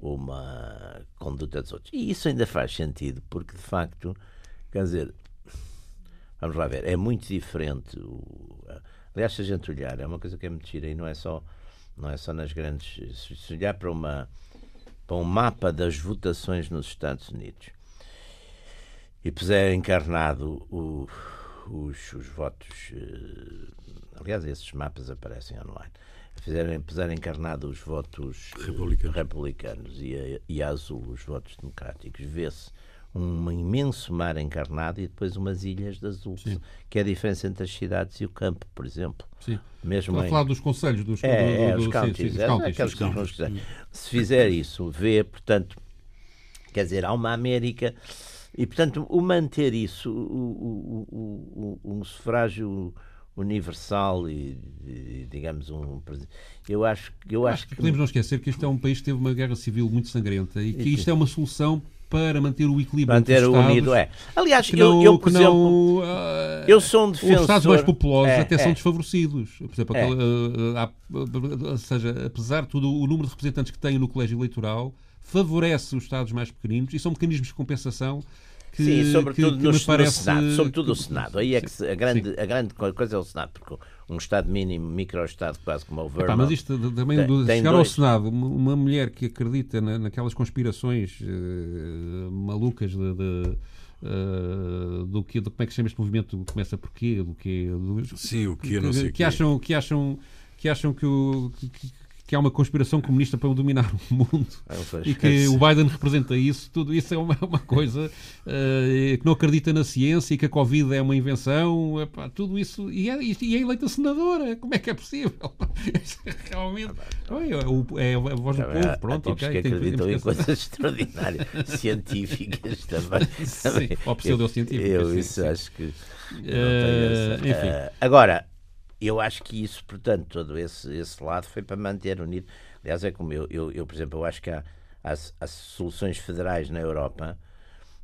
uma conduta dos outros. E isso ainda faz sentido, porque, de facto, quer dizer, Vamos lá ver, é muito diferente. O, aliás, se a gente olhar, é uma coisa que é muito gira e não é só, não é só nas grandes. Se olhar para, uma, para um mapa das votações nos Estados Unidos e puser encarnado o- os, os votos. eh, aliás, esses mapas aparecem online. Fizerem, puser encarnado os votos eh, Republicanos. republicanos e, a, e a azul os votos democráticos, vê-se um imenso mar encarnado e depois umas ilhas de azul, que é a diferença entre as cidades e o campo, por exemplo. Sim. Mesmo Estou a em- falar dos conselhos, dos, é, é, do- do- os sim, counties, sim, os é, counties, sim, que sim. Se fizer isso, vê, portanto, quer dizer, há uma América e, portanto, o manter isso, o, o, o, um sufrágio universal e, e, digamos, um eu acho, eu acho que Podemos não esquecer que este é um país que teve uma guerra civil muito sangrenta que E que- isto é uma solução para manter o equilíbrio manter entre Estados, unido é. Aliás, que eu, não, eu por que exemplo, não, ah, eu sou um os Estados mais defensor- populosos É, até são é. desfavorecidos. Por exemplo, É. aquela, ah, há- ou seja, apesar de tudo, o número de representantes que têm no colégio eleitoral favorece os Estados mais pequeninos e são mecanismos de compensação que, Sim, sobretudo que, que no, me no parece Senado. Sobretudo que- o Senado. Aí é que a, grande, a grande co- coisa é o Senado, porque um Estado mínimo, micro-Estado, quase como o Epá, Vermont. mas isto também Tem- do, tem chegar ao dois. Senado, uma, mulher que acredita na- naquelas conspirações eh, malucas de, de, eh, do que do, como é que se chama este movimento começa por quê do que do, Sim, o que eu não sei. que quê. acham que acham que acham que, o, que, que há uma conspiração comunista para dominar o mundo Ah, e que o Biden representa isso, tudo isso é uma, uma coisa eh, que não acredita na ciência e que a Covid é uma invenção, epá, tudo isso, e é, e é eleita senadora, como é que é possível? Realmente, é, é a voz do povo, pronto, ok. que tem- acreditam em coisas extraordinárias, científicas também. Sim, ou pseudocientíficas, Eu sim, isso sim. acho que. essa- enfim. Eh, agora, eu acho que isso, portanto, todo esse, esse lado foi para manter unido. Aliás, é como eu, eu, eu, por exemplo, eu acho que há, há, há soluções federais na Europa.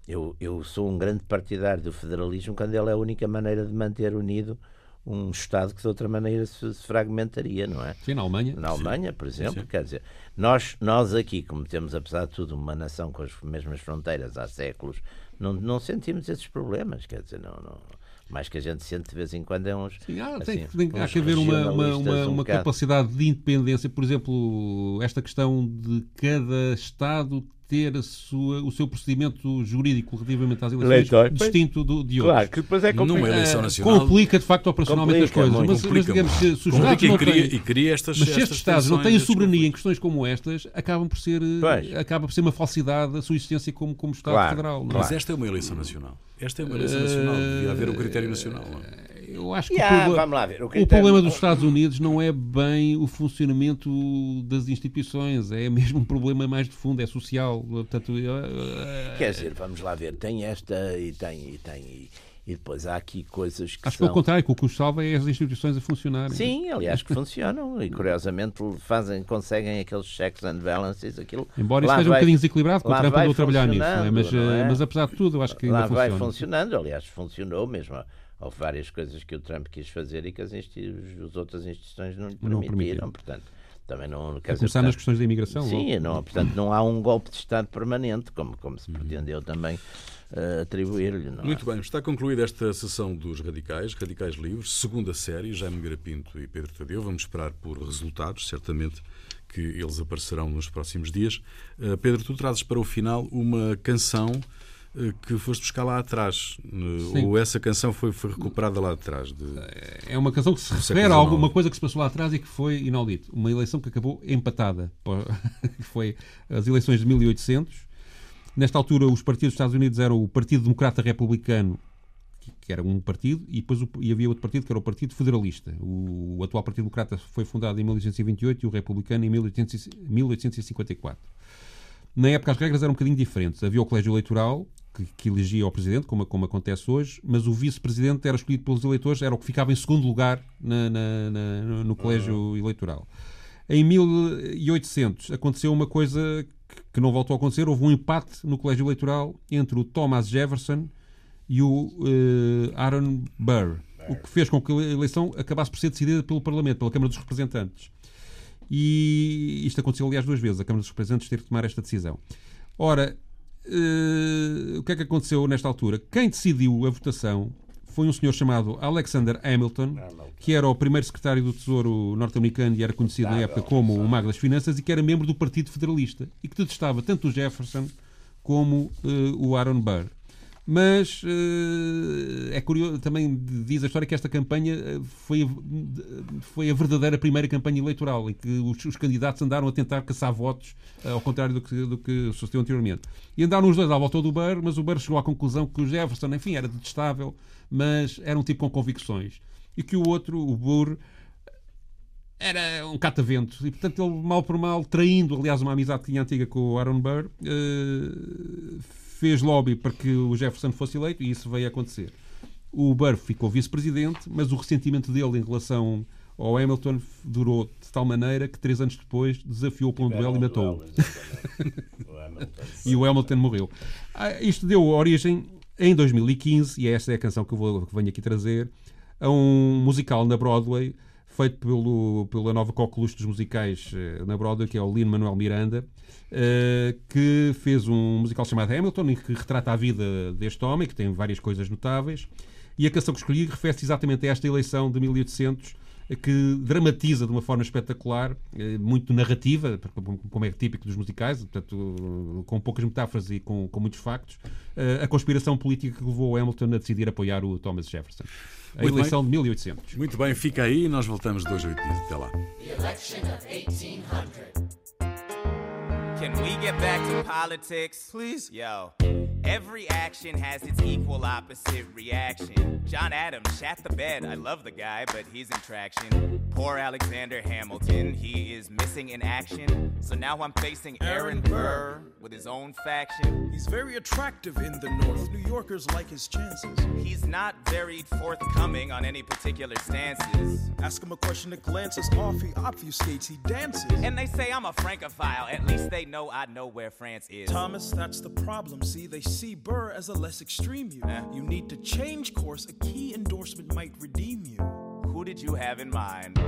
Eu, eu sou um grande partidário do federalismo quando ele é a única maneira de manter unido um Estado que de outra maneira se, fragmentaria, não é? Sim, na Alemanha. Na Alemanha, por exemplo, quer dizer, nós, nós aqui, como temos, apesar de tudo, uma nação com as mesmas fronteiras há séculos, não, não sentimos esses problemas, quer dizer, não, não, mais que a gente sente de vez em quando é uns. Sim, há, assim, tem, que- tem, há que haver uma, uma, uma, um uma capacidade de independência. Por exemplo, esta questão de cada Estado ter a sua, o seu procedimento jurídico relativamente às eleições Eleitor. distinto do, de outros. Claro, que depois é Numa complicado. eleição Eh, nacional. Complica de facto operacionalmente as coisas. Mas, mas digamos se os Estados não e cria, têm. e cria estas. Mas se estes Estados não têm soberania em questões como estas, acabam por ser, Pois. acaba por ser uma falsidade a sua existência como, como Estado Claro, federal. não é? Mas esta é uma eleição nacional. Esta é uma eleição nacional. Devia haver um critério nacional. não é? Eu acho que E o lá. O, O problema dos Estados Unidos não é bem o funcionamento das instituições, é mesmo um problema mais de fundo, é social. Portanto, eh, Quer dizer, vamos lá ver, tem esta e tem e tem. E, e depois há aqui coisas que acho são. pelo contrário, que o que os salva é as instituições a funcionarem. Sim, aliás, que funcionam e curiosamente fazem, conseguem aqueles checks and balances, aquilo. Embora isso esteja um vai- bocadinho desequilibrado, que o Trump andou a trabalhar nisso, não é? Mas, eh, é? mas apesar de tudo, eu acho que ainda Lá vai funciona. funcionando, aliás, funcionou mesmo. Houve várias coisas que o Trump quis fazer e que as, as outras instituições não lhe Não permitiram. permitiram. Portanto, também não quer dizer, começar nas portanto, questões da imigração. Sim, logo. não, portanto não há um golpe de Estado permanente, como, como Uhum. se pretendeu também eh, atribuir-lhe. não é? Muito bem, está concluída esta sessão dos Radicais, Radicais Livres, segunda série, Jaime Garapinto e Pedro Tadeu. Vamos esperar por resultados, certamente que eles aparecerão nos próximos dias. Eh, Pedro, tu trazes para o final uma canção que foste buscar lá atrás. Eh, Sim. Ou essa canção foi, foi recuperada lá atrás? De... É uma canção que se refere a alguma coisa que se passou lá atrás e que foi inaudito. Uma eleição que acabou empatada. Que foi as eleições de 1800. Nesta altura, os partidos dos Estados Unidos eram o Partido Democrata Republicano, que- que era um partido, e depois o- e havia outro partido que era o Partido Federalista. O, o atual Partido Democrata foi fundado em 1828 e o Republicano em 1800 1854. Na época as regras eram um bocadinho diferentes. Havia o colégio eleitoral, que, que elegia o presidente, como, como acontece hoje, mas o vice-presidente era escolhido pelos eleitores, era o que ficava em segundo lugar na- na- na- no, no colégio eleitoral. Em 1800 aconteceu uma coisa que, não voltou a acontecer. Houve um empate no colégio eleitoral entre o Thomas Jefferson e o eh, Aaron Burr, o que fez com que a eleição acabasse por ser decidida pelo Parlamento, pela Câmara dos Representantes. E isto aconteceu, aliás, duas vezes. A Câmara dos Representantes teve que tomar esta decisão. Ora, eh, o que é que aconteceu nesta altura? Quem decidiu a votação foi um senhor chamado Alexander Hamilton, que era o primeiro secretário do Tesouro norte-americano e era conhecido na época como o Mago das Finanças e que era membro do Partido Federalista e que detestava tanto o Jefferson como eh, o Aaron Burr. Mas eh, é curioso, também diz a história que esta campanha eh, foi, a- foi a verdadeira primeira campanha eleitoral, em que os, os candidatos andaram a tentar caçar votos, eh, ao contrário do que, do que sucedeu anteriormente. E andaram os dois à volta do Burr, mas o Burr chegou à conclusão que o Jefferson, enfim, era detestável, mas era um tipo com convicções. E que o outro, o Burr, era um catavento e portanto ele mal por mal traindo aliás uma amizade que tinha antiga com o Aaron Burr eh, fez lobby para que o Jefferson fosse eleito e isso veio a acontecer. O Burr ficou vice-presidente mas o ressentimento dele em relação ao Hamilton durou de tal maneira que três anos depois desafiou para um duelo e matou-o. e o Hamilton morreu. Ah, Isto deu origem, em 2015, e esta é a canção que eu vou, que venho aqui trazer, a um musical na Broadway, feito pelo, pela nova coqueluche dos musicais eh, na Broadway, que é o Lin-Manuel Miranda, eh, que fez um musical chamado Hamilton, em que retrata a vida deste homem, que tem várias coisas notáveis, e a canção que escolhi refere-se exatamente a esta eleição de 1800, que dramatiza de uma forma espetacular, eh, muito narrativa, como é típico dos musicais, portanto, com poucas metáforas e com, com muitos factos, eh, a conspiração política que levou o Hamilton a decidir apoiar o Thomas Jefferson. A Muito eleição de 1800. Muito bem, fica aí e nós voltamos dois oito dias. Até lá. Can we get back to politics? Please. Yo. Every action has its equal opposite reaction. John Adams shat the bed. I love the guy, but he's in traction. Poor Alexander Hamilton, he is missing in action. So now I'm facing Aaron Burr with his own faction. He's very attractive in the North. New Yorkers like his chances. He's not very forthcoming on any particular stances. Ask him a question that glances off, he obfuscates, he dances. And they say I'm a Francophile. At least they know I know where France is. Thomas, that's the problem. See, they see Burr as a less extreme you. Eh. You need to change course. A key endorsement might redeem you. Who did you have in mind?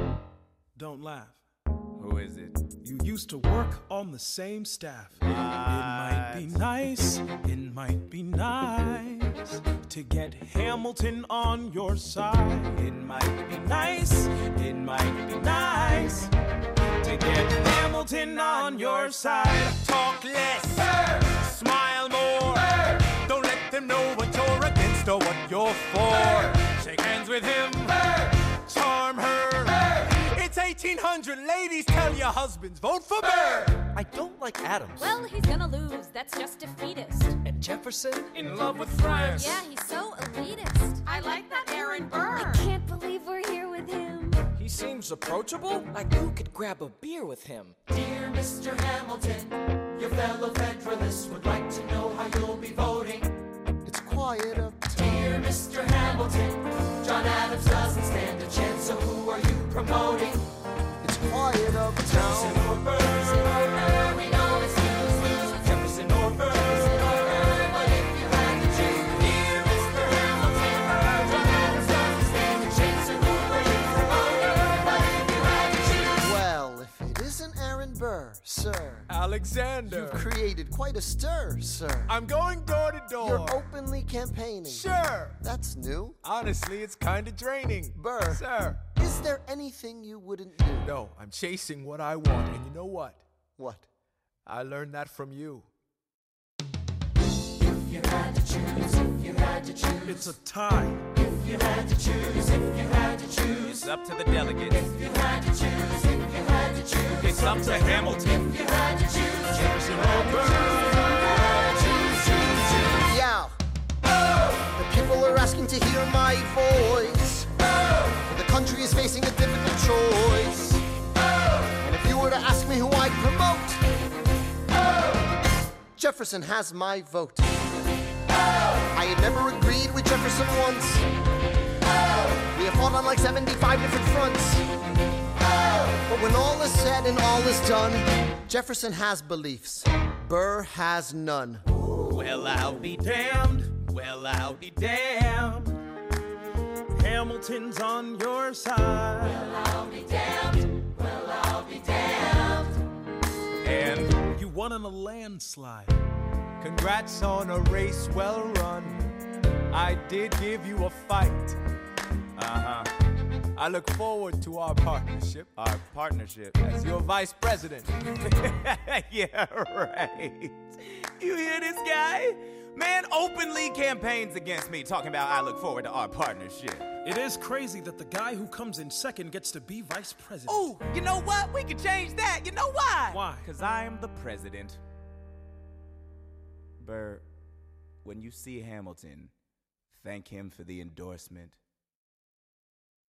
Don't laugh. Who is it? You used to work on the same staff. It might be nice, it might be nice to get Hamilton on your side. It might be nice, it might be nice to get Hamilton on your side. Or what for. Shake hands with him, charm her. It's 1800, ladies, tell your husbands, vote for Burr. I don't like Adams. Well, he's gonna lose. That's just defeatist. and Jefferson? In love with France. Yeah, he's so elitist. I like that Aaron Burr. I can't believe we're here with him. He seems approachable. Like who could grab a beer with him? Dear Mr. Hamilton, your fellow Federalists would like to know how you'll be voting. It's quiet up. Mr. Hamilton, John Adams doesn't stand a chance, so who are you promoting? It's quiet uptown. Jefferson or sir. Alexander. You've created quite a stir, sir. I'm going door to door. You're openly campaigning. Sure. That's new. Honestly, it's kind of draining. Burr. Sir. Is there anything you wouldn't do? No, I'm chasing what I want. And you know what? What? I learned that from you. If you had to choose, if you had to choose. It's a tie. If you had to choose, if you had to choose. It's up to the delegates. If you had to choose, up to Hamilton. If you had to choose. Jefferson Burr. Yeah. The people are asking to hear my voice. The country is facing a difficult choice. And if you were to ask me who I'd promote, Jefferson has my vote. I had never agreed with Jefferson once. We have fought on like 75 different fronts. But when all is said and all is done, Jefferson has beliefs. Burr has none. Well, I'll be damned. Well, I'll be damned. Hamilton's on your side. Well, I'll be damned. Well, I'll be damned. And You won in a landslide. Congrats on a race well run. I did give you a fight. Uh huh. I look forward to our partnership. our partnership. As your vice president. yeah, right. You hear this guy? Man openly campaigns against me, talking about I look forward to our partnership. It is crazy that the guy who comes in second gets to be vice president. Ooh, you know what? We could change that. You know why? Why? Because I am the president. Burr, when you see Hamilton, thank him for the endorsement